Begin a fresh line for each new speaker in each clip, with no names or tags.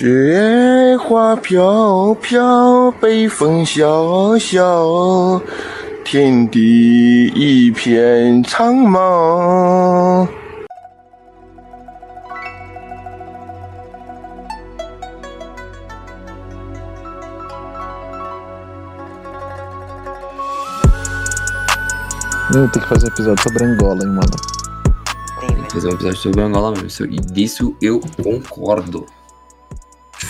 雪花飘飘，北风萧萧，天地一片苍茫。
Eu tenho que fazer um episódio sobre Angola, hein, mano.
Tem, velho.
Fazer um episódio sobre Angola mesmo. isso- E disso eu concordo.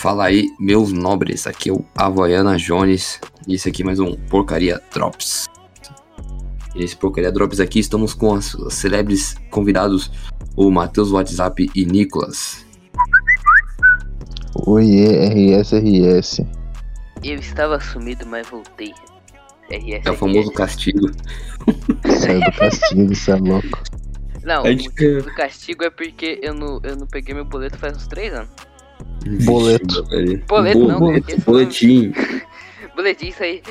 Fala aí, meus nobres. Aqui é o Havaiana Jones. E esse aqui é mais um Porcaria Drops. E nesse Porcaria Drops aqui estamos com os celebres convidados, o Matheus WhatsApp e Nicolas.
Oiê, RS, RS.
Eu estava sumido, mas voltei. RS.
É o famoso castigo.
Saiu do castigo, isso é louco.
Não, o do castigo é porque eu não, eu não peguei meu boleto faz uns 3 anos.
Boleto.
Velho.
Boleto não,
boleto,
esse
boletim.
Boletim, isso aí.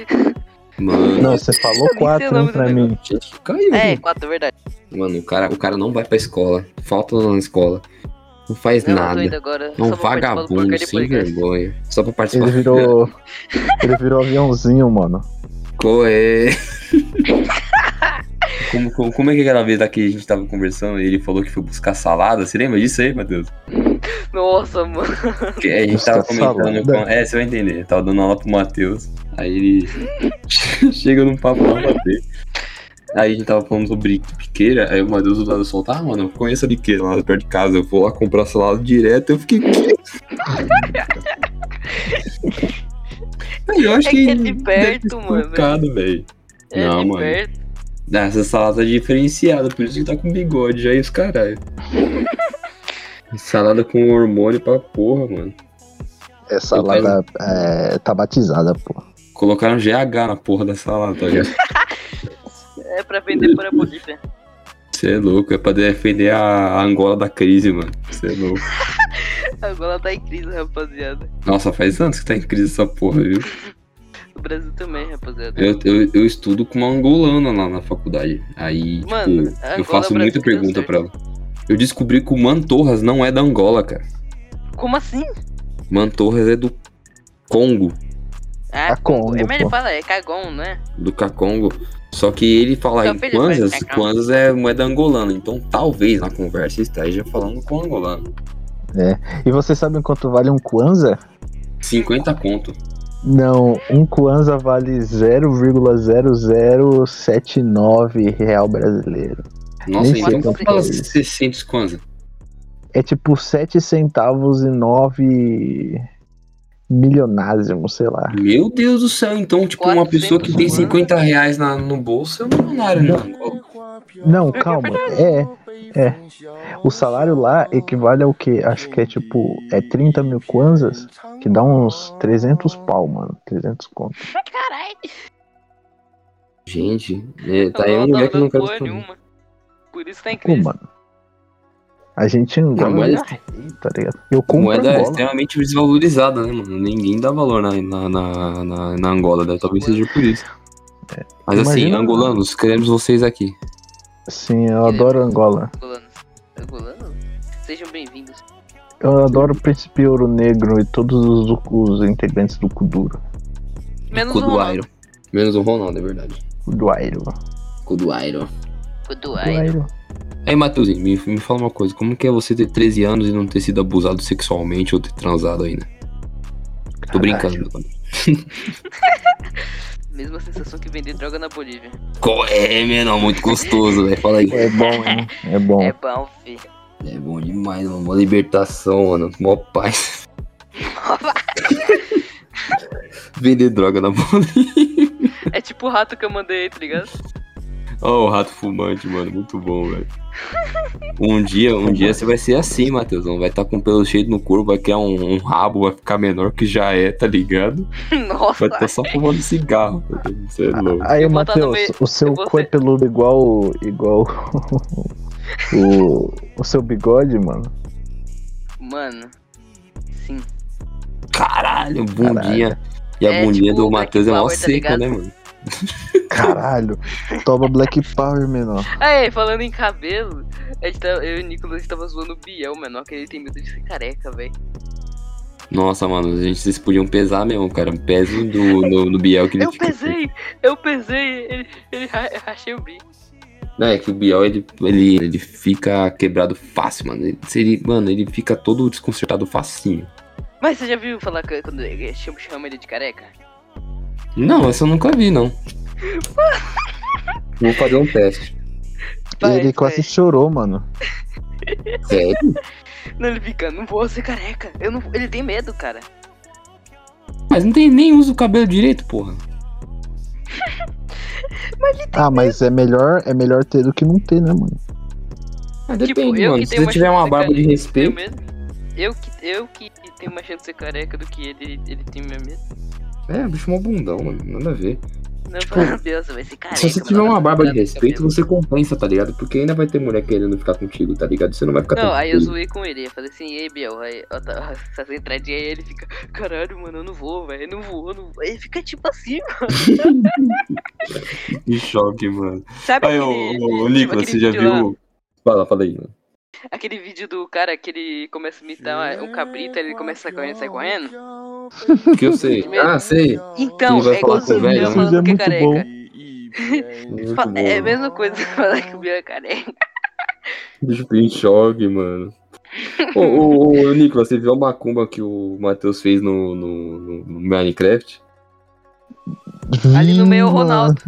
Mano,
Não, você falou quatro, hein, pra mim.
gente, caiu.
É,
velho.
4, verdade.
Mano, o cara, o cara não vai pra escola. Falta na escola. Não faz
Não,
nada. É um vagabundo sem vergonha. Só pra participar.
Ele virou. Ele virou aviãozinho, mano.
É? como, como, como é que aquela vez lá que a gente tava conversando e ele falou que foi buscar salada? Você lembra disso aí, Matheus?
Nossa, mano.
Que a gente tava
Buscar
comentando. Com... É, você vai entender. Tava dando aula pro Matheus. Aí ele chega num papo lá bater. Aí a gente tava falando sobre biqueira, aí o Matheus do lado solta, ah, mano, eu conheço a biqueira lá perto de casa, eu vou lá comprar salada direto, eu fiquei. Aí eu acho
É
que
que é de perto, mano.
velho.
É
Não,
de
mano.
perto.
Essa salada é diferenciada, por isso que tá com bigode, já é isso, caralho. Salada com hormônio pra porra, mano.
Essa salada é, tá batizada, pô.
Colocaram GH na porra da salada, tá ligado?
É pra vender para a Bolívia.
Você é louco, é pra defender a a Angola da crise, mano. Você é louco.
Agora tá em crise, rapaziada.
Nossa, faz anos que tá em crise essa porra, viu?
O Brasil também, rapaziada.
Eu, eu, eu estudo com uma angolana lá na faculdade. Aí,
Mano,
tipo,
a
eu
Angola,
faço muita pergunta pra ela. Eu descobri que o Mantorras não é da Angola, cara.
Como assim?
Mantorras é do Congo,
Ah, É, mas ele fala, é Cagon, né?
do Cacongo. Só que ele fala
Seu
em Kwanzas. Kwanzas é moeda angolana. Então talvez na conversa esteja falando com angolano.
E vocês sabem quanto vale um Kwanza?
50 conto.
Não, um Kwanza vale 0,0079 real brasileiro.
Nossa,
Nem
então
quanto
fala
é isso.
600 Kwanza?
É tipo 7 centavos e 9 milionásimo, sei lá.
Meu Deus do céu, então, tipo, uma
400
pessoa que tem
mano.
50 reais na, no bolso é um milionário, né?
Não, calma. É, é. O salário lá equivale ao que? Acho que é tipo, é 30 mil kwanzas, que dá uns 300 pau, mano. 300 conto.
Caralho.
Gente, é, tá aí um
não
lugar que não quero
nenhuma. Por isso tá em
Pô,
crise.
mano. A gente Angola,
A moeda-
é tá ligado? Eu
A
compro
moeda é
Angola.
extremamente desvalorizada, né, mano? Ninguém dá valor na, na, na, na, na Angola, né? talvez seja por isso. Mas assim,
Imagina-
angolanos, queremos vocês aqui.
Sim, eu adoro Angola.
Angolanos. Angolanos? Sejam bem-vindos.
Eu adoro o Príncipe Ouro Negro e todos os, os integrantes do Kuduro.
Menos o Ronaldo.
Kuduairo. Menos o Ronaldo, é verdade.
Kuduairo.
Kuduairo.
Kuduairo.
Kuduairo.
Aí, Matheusinho, me, me fala uma coisa. Como que é você ter 13 anos e não ter sido abusado sexualmente ou ter transado ainda? Tô brincando. mano.
Mesma sensação que vender droga na Bolívia.
É, menor? Muito gostoso, velho. Fala aí.
É bom, hein? É bom.
É bom, fi.
É bom demais, mano. Uma libertação, mano. Mó paz. Vender droga na Bolívia.
É tipo o rato que eu mandei aí, tá ligado?
Ó, o rato fumante, mano. Muito bom, velho. Um dia, um dia você vai ser assim, Matheusão. Vai estar com pelo cheio no corpo, vai criar um, um rabo, vai ficar menor que já é, tá ligado?
Nossa.
Vai estar só fumando cigarro. Você é louco.
Aí,
tá
Matheus,
meio-
o seu
eu vou
cu é peludo igual. igual. o, o seu bigode, mano.
Mano. Sim.
Caralho, bundinha. E a
É,
bundinha
tipo
do Matheus é mó
tá
seca,
ligado?
né, mano?
Caralho. Toma Black Power, menor.
Aí, falando em cabelo, tá- eu e o Nicolas tava zoando o Biel, menor, que ele tem medo de ser careca, velho.
Nossa, mano, a gente vocês podiam pesar mesmo, cara. Peso do, no, no Biel que ele
Eu pesei, eu pesei, ele, ele rachei o bico.
Não, é que o Biel, ele, ele, ele fica quebrado fácil, mano. Ele, ele- mano, ele fica todo desconcertado facinho.
Mas você já viu falar que quando ele chama, chama ele de careca?
Não, essa eu nunca vi, não. Vou fazer um teste.
Vai,
ele quase
vai.
chorou, mano.
Sério?
Não, ele fica, não vou ser careca. Eu não, ele tem medo, cara.
Mas não tem nem usa o cabelo direito, porra.
Ah, mas é melhor, é melhor ter do que não ter, né, mano?
Ah,
Tipo,
depende,
eu
mano. Se você tiver uma barba de respeito.
medo. Eu que, eu que tenho mais chance de ser careca do que ele, ele tem meu medo.
É, bicho, mó bundão, mano. Nada a ver.
Não, meu Deus, ser careca.
Se você tiver uma barba de respeito, você compensa, tá ligado? Porque ainda vai ter mulher querendo ficar contigo, tá ligado? Você não vai ficar
Não, aí eu zoei com ele, ia fazer assim, ei Biel, aí tá, essa entradinha aí ele fica, caralho, mano, eu não vou, velho, eu não vou, eu não vou. Aí fica tipo assim,
Que choque, mano.
sabe
Aí,
aquele,
ô, ô,
tipo,
Nicolas, você já viu. Fala, fala aí, mano.
Aquele vídeo do cara que ele começa a imitar um cabrito, ele começa a correr, sai correndo?
Que eu sei. Ah, sei.
Então,
vai
é
falar com o velho, né?
falando que é
Isso é muito
careca. É a mesma coisa falar que o Biel é careca.
Bicho em choque, mano. ô, ô, ô, Nicolas, você viu a macumba que o Matheus fez no, no, no Minecraft?
Ali no meio, o
mano.
Ronaldo.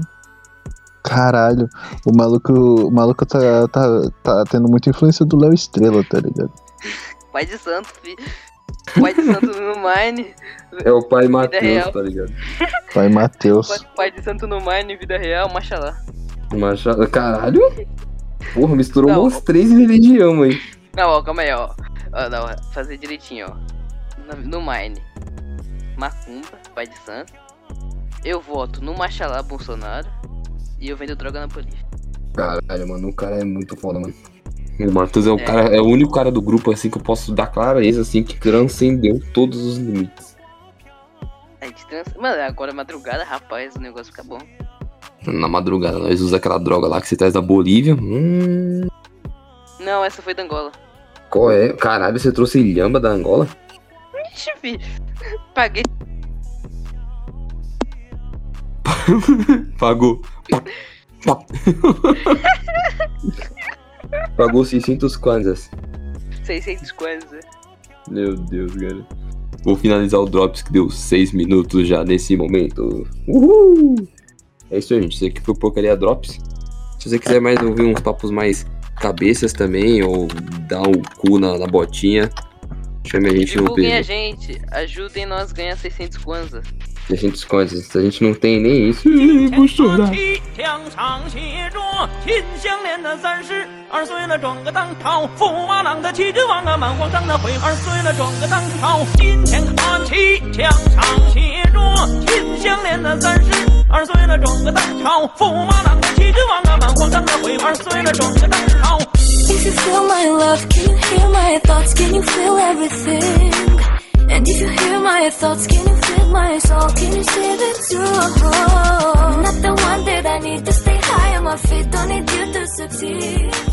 Caralho, o maluco, o maluco tá, tá, tá tendo muita influência do Léo Estrela, tá ligado?
Pai de santo, fi. Pai de santo no Mine.
É o pai Matheus, tá ligado?
Pai Matheus.
Pai, pai de santo no Mine, vida real, machalá.
Machado. Caralho! Porra, misturou
Não.
umas três religiões aí.
Não, ó, calma aí, ó. ó não, fazer direitinho, ó. No, no Mine. Macumba, pai de santo. Eu voto no Machalá Bolsonaro. E eu vendo droga na polícia.
Caralho, mano, o cara é muito foda, mano. O Matheus é o
É.
cara, é o único cara do grupo assim que eu posso dar clareza assim que transcendeu todos os limites.
De trans... Mano, agora é madrugada, rapaz, o negócio fica bom.
Na madrugada, nós usamos aquela droga lá que você traz da Bolívia. Hum.
Não, essa foi da Angola.
Qual é? Caralho, você trouxe lhamba da Angola?
Ixi, fi. Paguei.
Pagou. Pagou 600 kwanzas.
600 coisas. né?
Meu Deus, cara. Vou finalizar o Drops que deu 6 minutos já nesse momento. Uhul! É isso aí, gente. Isso aqui foi Porcaria Drops. Se você quiser mais ouvir uns papos mais cabeças também, ou dar o cu na, na botinha, chame a gente no
Divulguem a
PV.
gente. Ajudem nós a ganhar 600 kwanzas.
600 coisas. Se a gente não tem nem isso, vou chorar.
墙上写着秦香莲的三十二岁了，转个当朝，驸马郎的旗帜王啊，满皇上的徽二岁了，转个当朝。今天看七墙上写着秦香莲的三十二岁了，转个当朝，驸马郎的旗帜王啊，满皇上的徽二岁了，转个当朝。
if you feel my love? Can you hear my thoughts? Can you feel everything? And if you hear my thoughts, can you feel my soul? Can you save it through? I'm not the one that I need to stay high on my feet. Don't need you to succeed.